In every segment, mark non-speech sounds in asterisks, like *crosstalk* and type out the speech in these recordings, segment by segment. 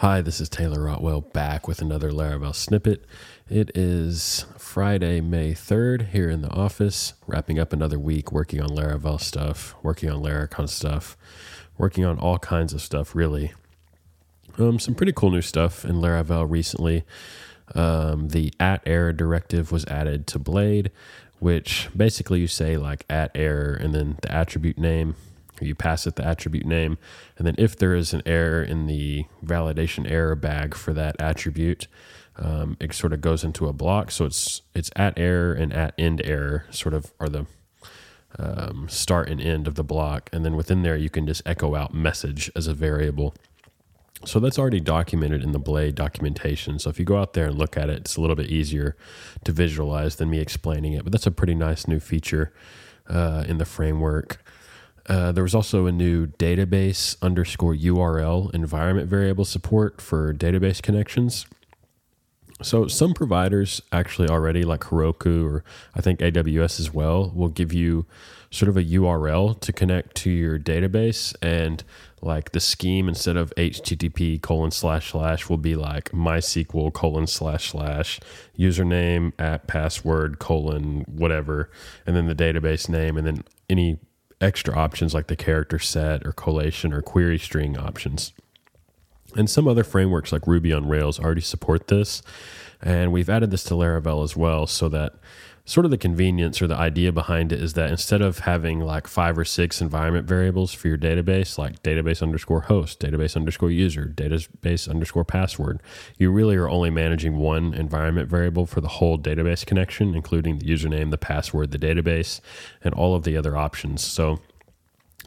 Hi, this is Taylor Otwell back with another Laravel snippet. It is Friday, May 3rd, here in the office, wrapping up another week working on Laravel stuff, working on Laracon stuff, working on all kinds of stuff, really. Um, some pretty cool new stuff in Laravel recently. Um, the at error directive was added to Blade, which basically you say like at error and then the attribute name you pass it the attribute name, and then if there is an error in the validation error bag for that attribute, um, it sort of goes into a block. So it's it's at error and at end error sort of are the um, start and end of the block, and then within there you can just echo out message as a variable. So that's already documented in the Blade documentation. So if you go out there and look at it, it's a little bit easier to visualize than me explaining it. But that's a pretty nice new feature uh, in the framework. Uh, there was also a new database underscore URL environment variable support for database connections. So some providers actually already, like Heroku or I think AWS as well, will give you sort of a URL to connect to your database, and like the scheme instead of HTTP colon slash slash will be like MySQL colon slash slash username at password colon whatever, and then the database name, and then any extra options like the character set or collation or query string options. And some other frameworks like Ruby on Rails already support this. And we've added this to Laravel as well so that sort of the convenience or the idea behind it is that instead of having like five or six environment variables for your database, like database underscore host, database underscore user, database underscore password, you really are only managing one environment variable for the whole database connection, including the username, the password, the database, and all of the other options. So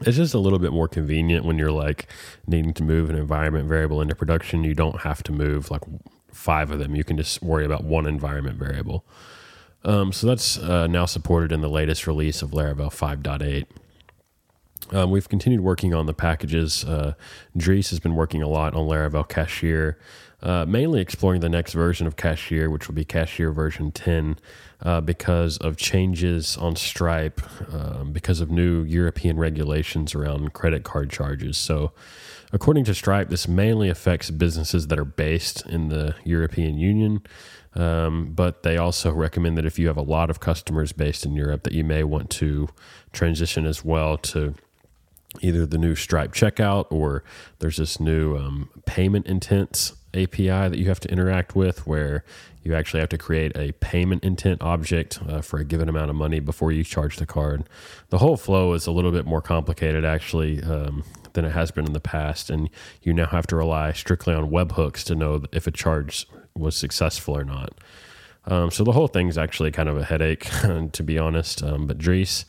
it's just a little bit more convenient when you're like needing to move an environment variable into production. You don't have to move like five of them. You can just worry about one environment variable. Um, so that's uh, now supported in the latest release of Laravel 5.8. Um, we've continued working on the packages. Uh, Dries has been working a lot on Laravel Cashier, uh, mainly exploring the next version of Cashier, which will be Cashier version 10, uh, because of changes on Stripe, um, because of new European regulations around credit card charges. So, according to Stripe, this mainly affects businesses that are based in the European Union. Um, but they also recommend that if you have a lot of customers based in Europe, that you may want to transition as well to either the new Stripe checkout or there's this new um, payment intents API that you have to interact with where you actually have to create a payment intent object uh, for a given amount of money before you charge the card. The whole flow is a little bit more complicated actually um, than it has been in the past, and you now have to rely strictly on webhooks to know if a charge was successful or not. Um, so the whole thing's actually kind of a headache, *laughs* to be honest. Um, but Dries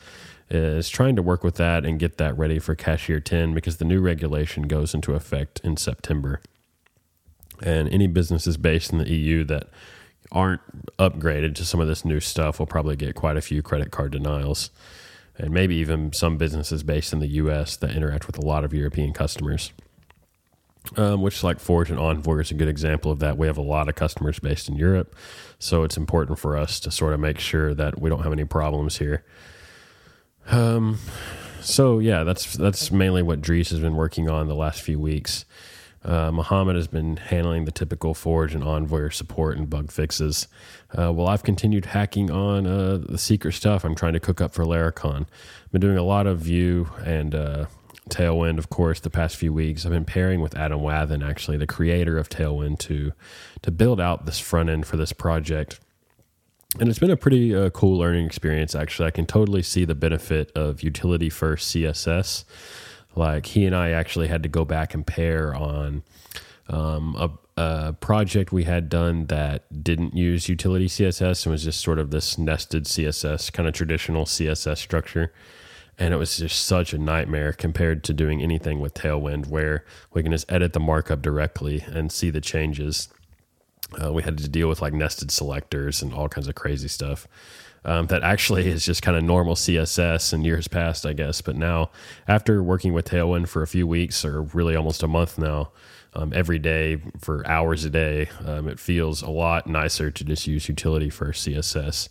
is trying to work with that and get that ready for Cashier 10 because the new regulation goes into effect in September. And any businesses based in the EU that aren't upgraded to some of this new stuff will probably get quite a few credit card denials. And maybe even some businesses based in the US that interact with a lot of European customers um, which like Forge and Envoy is a good example of that. We have a lot of customers based in Europe, so it's important for us to sort of make sure that we don't have any problems here. Um, so yeah, that's that's mainly what Dries has been working on the last few weeks. Uh, Mohammed has been handling the typical Forge and Envoy support and bug fixes. Uh, while I've continued hacking on uh, the secret stuff I'm trying to cook up for Laracon. I've been doing a lot of Vue and uh, Tailwind, of course, the past few weeks. I've been pairing with Adam Wathan, actually, the creator of Tailwind, to to build out this front end for this project. And it's been a pretty uh, cool learning experience, actually. I can totally see the benefit of utility first CSS. Like, he and I actually had to go back and pair on um, a, a project we had done that didn't use utility CSS and was just sort of this nested CSS, kind of traditional CSS structure and it was just such a nightmare compared to doing anything with Tailwind, where we can just edit the markup directly and see the changes. Uh, we had to deal with like nested selectors and all kinds of crazy stuff. Um, that actually is just kind of normal CSS in years past, I guess. But now, after working with Tailwind for a few weeks or really almost a month now, um, every day for hours a day, um, it feels a lot nicer to just use utility for CSS.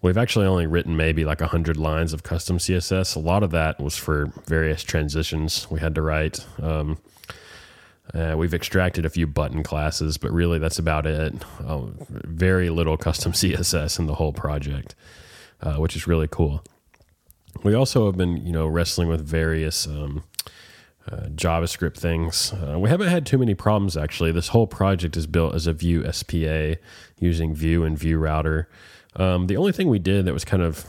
We've actually only written maybe like 100 lines of custom CSS. A lot of that was for various transitions we had to write. Um, Uh, we've extracted a few button classes, but really that's about it. Uh, very little custom *laughs* CSS in the whole project, uh, which is really cool. We also have been, you know, wrestling with various um, uh, JavaScript things. Uh, we haven't had too many problems actually. This whole project is built as a Vue SPA using Vue and Vue Router. Um, the only thing we did that was kind of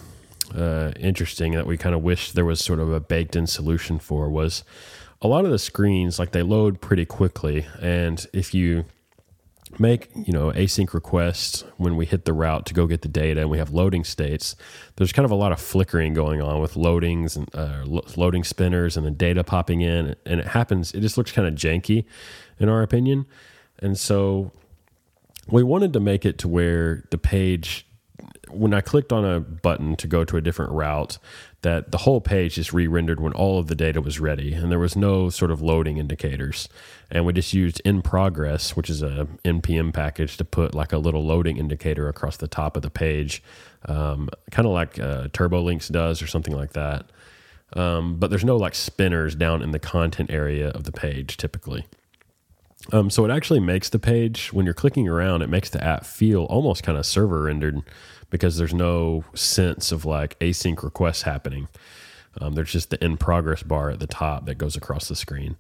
uh, interesting that we kind of wished there was sort of a baked in solution for was a lot of the screens like they load pretty quickly. And if you make you know async requests when we hit the route to go get the data and we have loading states there's kind of a lot of flickering going on with loadings and uh, lo- loading spinners and the data popping in. And it happens it just looks kind of janky in our opinion. And so we wanted to make it to where the page when I clicked on a button to go to a different route, that the whole page just re-rendered when all of the data was ready, and there was no sort of loading indicators. And we just used NProgress, which is a npm package, to put like a little loading indicator across the top of the page, um, kind of like uh, TurboLinks does or something like that. Um, but there's no like spinners down in the content area of the page typically. Um, so it actually makes the page when you're clicking around, it makes the app feel almost kind of server rendered because there's no sense of like async requests happening. Um, there's just the NProgress bar at the top that goes across the screen.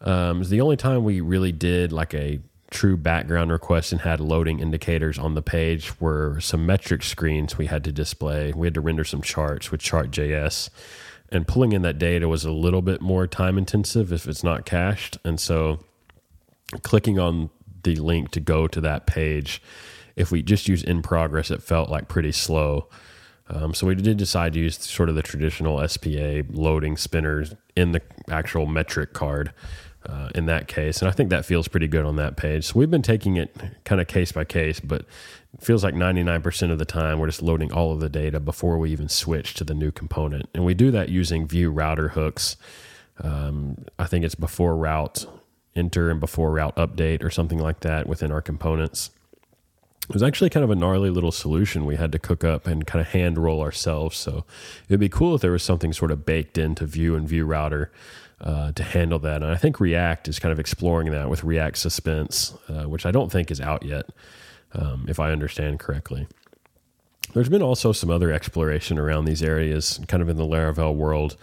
Um, it's the only time we really did like a true background request and had loading indicators on the page were some metric screens we had to display. We had to render some charts with Chart.js. And pulling in that data was a little bit more time intensive if it's not cached. And so clicking on the link to go to that page if we just use NProgress, it felt like pretty slow. Um, so we did decide to use sort of the traditional SPA loading spinners in the actual metric card uh, in that case. And I think that feels pretty good on that page. So we've been taking it kind of case by case, but it feels like 99% of the time we're just loading all of the data before we even switch to the new component. And we do that using Vue Router hooks. Um, I think it's before route enter and before route update or something like that within our components it was actually kind of a gnarly little solution we had to cook up and kind of hand roll ourselves. So it'd be cool if there was something sort of baked into Vue and Vue Router uh, to handle that. And I think React is kind of exploring that with React Suspense, uh, which I don't think is out yet, um, if I understand correctly. There's been also some other exploration around these areas, kind of in the Laravel world.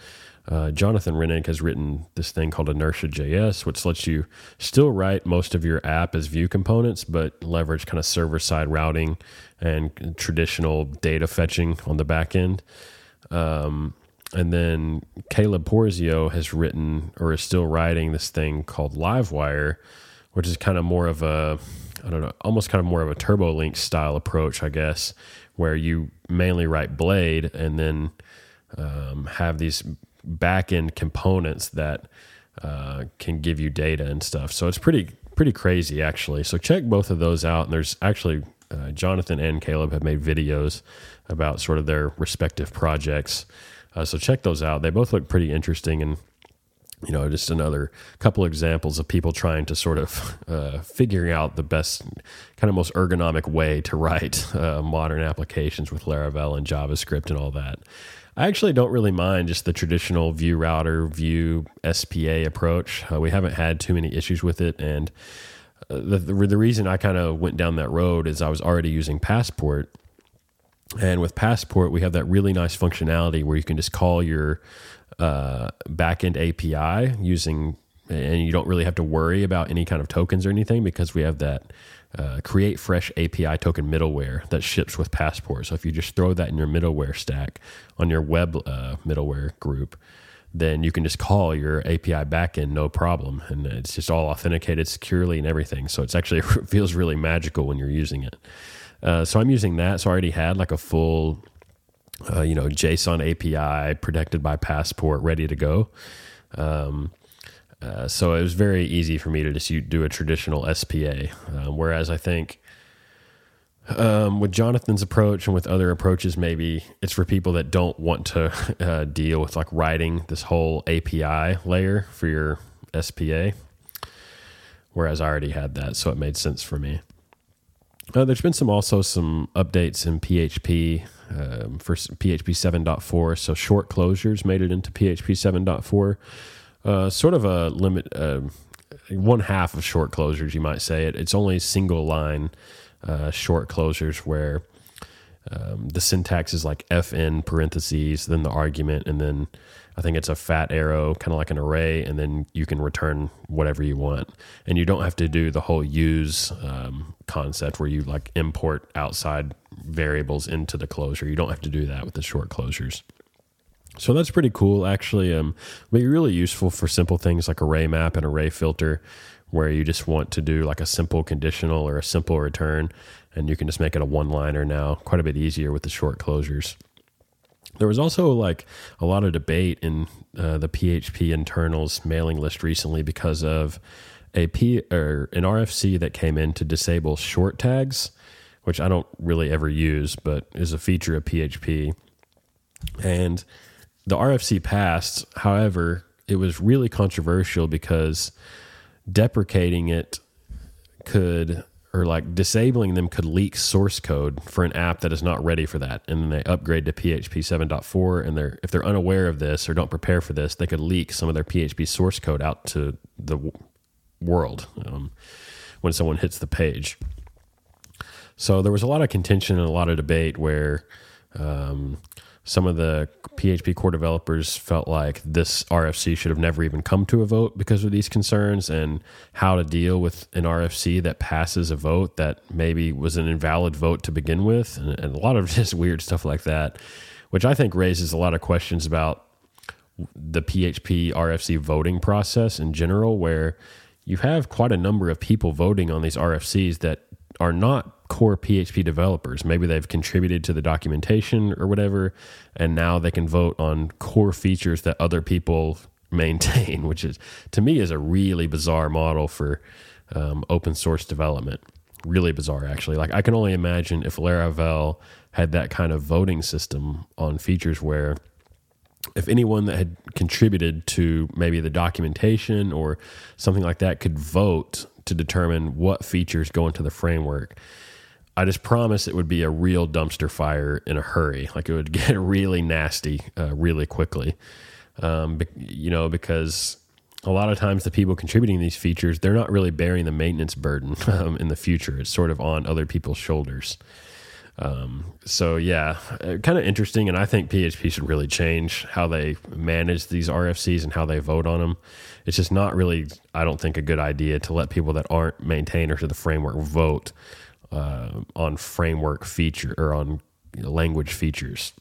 Uh, Jonathan Reinink has written this thing called Inertia.js, which lets you still write most of your app as Vue components, but leverage kind of server side routing and traditional data fetching on the back end. Um, and then Caleb Porzio has written or is still writing this thing called Livewire, which is kind of more of a, I don't know, almost kind of more of a TurboLink style approach, I guess, where you mainly write Blade and then um, have these back end components that uh, can give you data and stuff. So it's pretty pretty crazy actually. So check both of those out. And there's actually uh, Jonathan and Caleb have made videos about sort of their respective projects. Uh, so check those out. They both look pretty interesting and you know just another couple examples of people trying to sort of *laughs* uh, figuring out the best kind of most ergonomic way to write *laughs* uh, modern applications with laravel and javascript and all that I actually don't really mind just the traditional Vue router, Vue SPA approach. Uh, we haven't had too many issues with it. And uh, the, the, the reason I kind of went down that road is I was already using Passport. And with Passport, we have that really nice functionality where you can just call your uh, backend API using, and you don't really have to worry about any kind of tokens or anything because we have that uh, create fresh API token middleware that ships with Passport. So if you just throw that in your middleware stack on your web uh, middleware group, then you can just call your API backend no problem, and it's just all authenticated securely and everything. So it's actually *laughs* it feels really magical when you're using it. Uh, so I'm using that. So I already had like a full, uh, you know, JSON API protected by Passport ready to go. Um, uh, so it was very easy for me to just do a traditional SPA. Um, whereas I think um, with Jonathan's approach and with other approaches, maybe it's for people that don't want to *laughs* uh, deal with like writing this whole API layer for your SPA. Whereas I already had that, so it made sense for me. Uh, there's been some also some updates in PHP um, for PHP 7.4. So short closures made it into PHP 7.4 uh, sort of a limit. Uh, one half of short closures, you might say it. It's only single line uh, short closures where um, the syntax is like fn parentheses, then the argument, and then I think it's a fat arrow, kind of like an array, and then you can return whatever you want. And you don't have to do the whole use um, concept where you like import outside variables into the closure. You don't have to do that with the short closures. So that's pretty cool, actually. Um, be really useful for simple things like array map and array filter, where you just want to do like a simple conditional or a simple return, and you can just make it a one liner now. Quite a bit easier with the short closures. There was also like a lot of debate in uh, the PHP internals mailing list recently because of a P or an RFC that came in to disable short tags, which I don't really ever use, but is a feature of PHP. And the RFC passed. However, it was really controversial because deprecating it could or like disabling them could leak source code for an app that is not ready for that and then they upgrade to php 7.4 and they're if they're unaware of this or don't prepare for this they could leak some of their php source code out to the world um, when someone hits the page so there was a lot of contention and a lot of debate where um, some of the PHP core developers felt like this RFC should have never even come to a vote because of these concerns and how to deal with an RFC that passes a vote that maybe was an invalid vote to begin with, and, and a lot of *laughs* just weird stuff like that, which I think raises a lot of questions about the PHP RFC voting process in general, where you have quite a number of people voting on these RFCs that are not core PHP developers. Maybe they've contributed to the documentation or whatever, and now they can vote on core features that other people *laughs* maintain, which is to me is a really bizarre model for um, open source development. Really bizarre, actually. Like I can only imagine if Laravel had that kind of voting system on features where if anyone that had contributed to maybe the documentation or something like that could vote to determine what features go into the framework I just promise it would be a real dumpster fire in a hurry. Like it would *laughs* get really nasty uh, really quickly. Um, you know, because a lot of times the people contributing these features, they're not really bearing the maintenance burden *laughs* um, in the future. It's sort of on other people's shoulders. Um, so yeah, uh, kind of interesting. And I think PHP should really change how they manage these RFCs and how they vote on them. It's just not really, I don't think, a good idea to let people that aren't maintainers of the framework vote uh, on framework feature or on language features.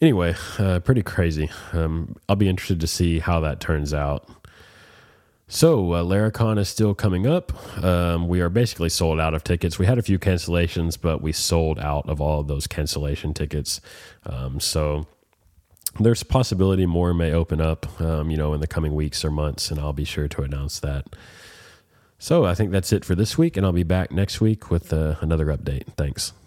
Anyway, uh, pretty crazy. Um, I'll be interested to see how that turns out. So, uh, is still coming up. Um, we are basically sold out of tickets. We had a few cancellations, but we sold out of all of those cancellation tickets. Um, so, there's a possibility more may open up, um, you know, in the coming weeks or months, and I'll be sure to announce that. So I think that's it for this week, and I'll be back next week with uh, another update. Thanks.